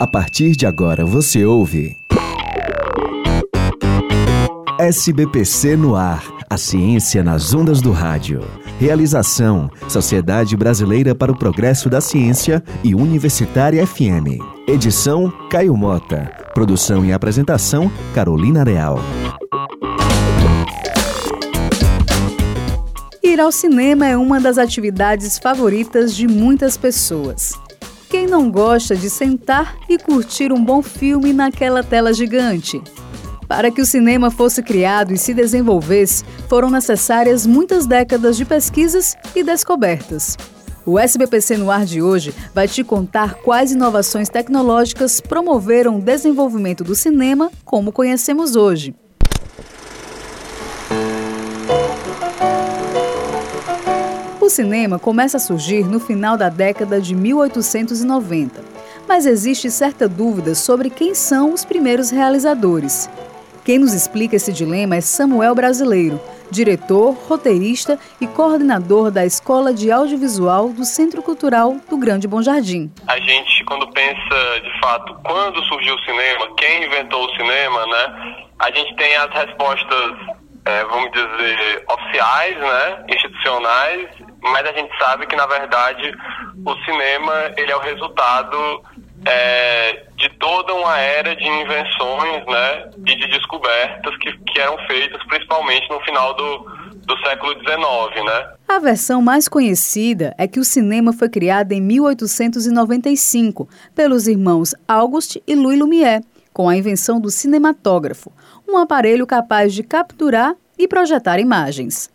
A partir de agora você ouve. SBPC no ar. A ciência nas ondas do rádio. Realização: Sociedade Brasileira para o Progresso da Ciência e Universitária FM. Edição: Caio Mota. Produção e apresentação: Carolina Real. Ir ao cinema é uma das atividades favoritas de muitas pessoas. Quem não gosta de sentar e curtir um bom filme naquela tela gigante? Para que o cinema fosse criado e se desenvolvesse, foram necessárias muitas décadas de pesquisas e descobertas. O SBPC no ar de hoje vai te contar quais inovações tecnológicas promoveram o desenvolvimento do cinema como conhecemos hoje. O cinema começa a surgir no final da década de 1890, mas existe certa dúvida sobre quem são os primeiros realizadores. Quem nos explica esse dilema é Samuel Brasileiro, diretor, roteirista e coordenador da Escola de Audiovisual do Centro Cultural do Grande Bom Jardim. A gente, quando pensa de fato quando surgiu o cinema, quem inventou o cinema, né? A gente tem as respostas, é, vamos dizer, oficiais, né? Institucionais mas a gente sabe que na verdade o cinema ele é o resultado é, de toda uma era de invenções né, e de descobertas que, que eram feitas principalmente no final do, do século XIX. Né? A versão mais conhecida é que o cinema foi criado em 1895 pelos irmãos Auguste e Louis Lumière, com a invenção do cinematógrafo, um aparelho capaz de capturar e projetar imagens.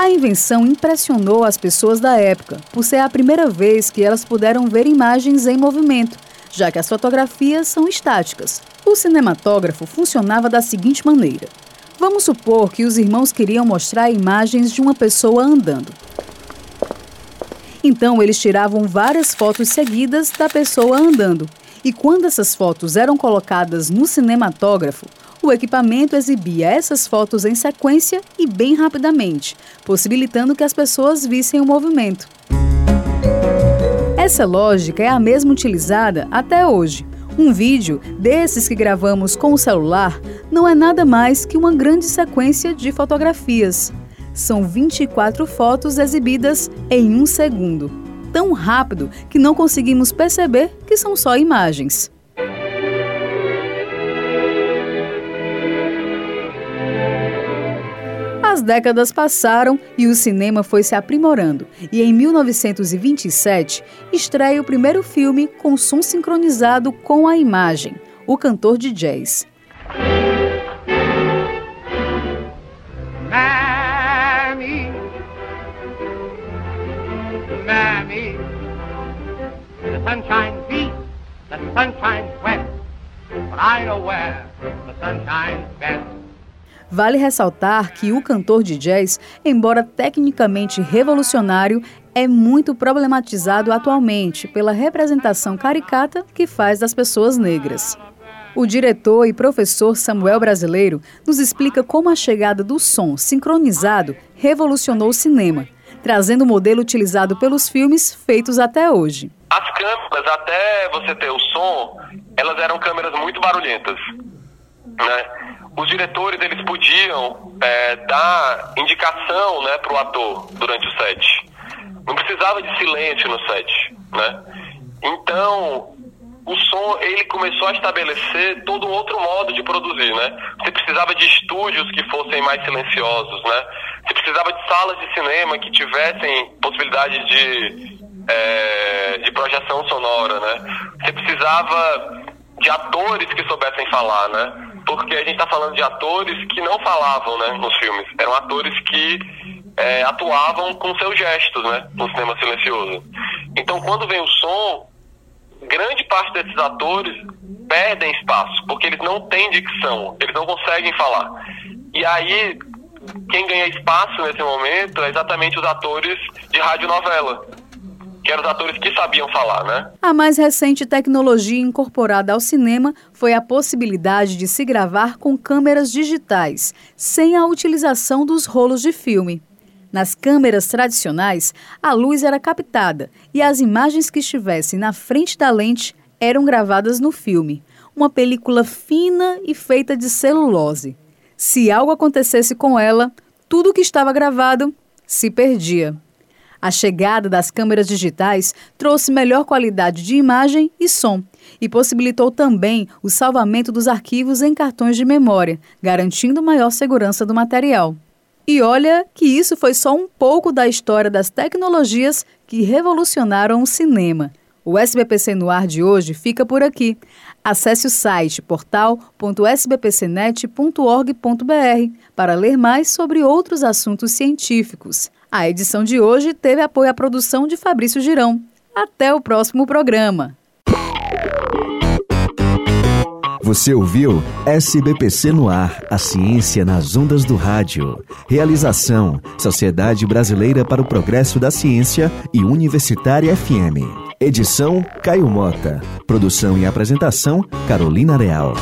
A invenção impressionou as pessoas da época, por ser a primeira vez que elas puderam ver imagens em movimento, já que as fotografias são estáticas. O cinematógrafo funcionava da seguinte maneira: vamos supor que os irmãos queriam mostrar imagens de uma pessoa andando. Então eles tiravam várias fotos seguidas da pessoa andando, e quando essas fotos eram colocadas no cinematógrafo, o equipamento exibia essas fotos em sequência e bem rapidamente, possibilitando que as pessoas vissem o movimento. Essa lógica é a mesma utilizada até hoje. Um vídeo desses que gravamos com o celular não é nada mais que uma grande sequência de fotografias. São 24 fotos exibidas em um segundo. Tão rápido que não conseguimos perceber que são só imagens. As décadas passaram e o cinema foi se aprimorando, e em 1927 estreia o primeiro filme com som sincronizado com a imagem, O Cantor de Jazz. The sunshine beats, the sunshine wet, but I know where the sunshine's best. Vale ressaltar que o cantor de jazz, embora tecnicamente revolucionário, é muito problematizado atualmente pela representação caricata que faz das pessoas negras. O diretor e professor Samuel Brasileiro nos explica como a chegada do som sincronizado revolucionou o cinema, trazendo o modelo utilizado pelos filmes feitos até hoje. As câmeras, até você ter o som, elas eram câmeras muito barulhentas. Né? os diretores eles podiam é, dar indicação né, para o ator durante o set. Não precisava de silêncio no set. Né? Então, o som ele começou a estabelecer todo um outro modo de produzir. Né? Você precisava de estúdios que fossem mais silenciosos. Né? Você precisava de salas de cinema que tivessem possibilidade de, é, de projeção sonora. Né? Você precisava de atores que soubessem falar, né? porque a gente está falando de atores que não falavam né, nos filmes. Eram atores que é, atuavam com seus gestos né, no cinema silencioso. Então, quando vem o som, grande parte desses atores perdem espaço, porque eles não têm dicção, eles não conseguem falar. E aí, quem ganha espaço nesse momento é exatamente os atores de radionovela que eram os atores que sabiam falar, né? A mais recente tecnologia incorporada ao cinema foi a possibilidade de se gravar com câmeras digitais, sem a utilização dos rolos de filme. Nas câmeras tradicionais, a luz era captada e as imagens que estivessem na frente da lente eram gravadas no filme, uma película fina e feita de celulose. Se algo acontecesse com ela, tudo que estava gravado se perdia. A chegada das câmeras digitais trouxe melhor qualidade de imagem e som e possibilitou também o salvamento dos arquivos em cartões de memória, garantindo maior segurança do material. E olha que isso foi só um pouco da história das tecnologias que revolucionaram o cinema. O SBPC no ar de hoje fica por aqui. Acesse o site portal.sbpcnet.org.br para ler mais sobre outros assuntos científicos. A edição de hoje teve apoio à produção de Fabrício Girão. Até o próximo programa. Você ouviu SBPC no ar, a ciência nas ondas do rádio. Realização: Sociedade Brasileira para o Progresso da Ciência e Universitária FM. Edição: Caio Mota. Produção e apresentação: Carolina Real.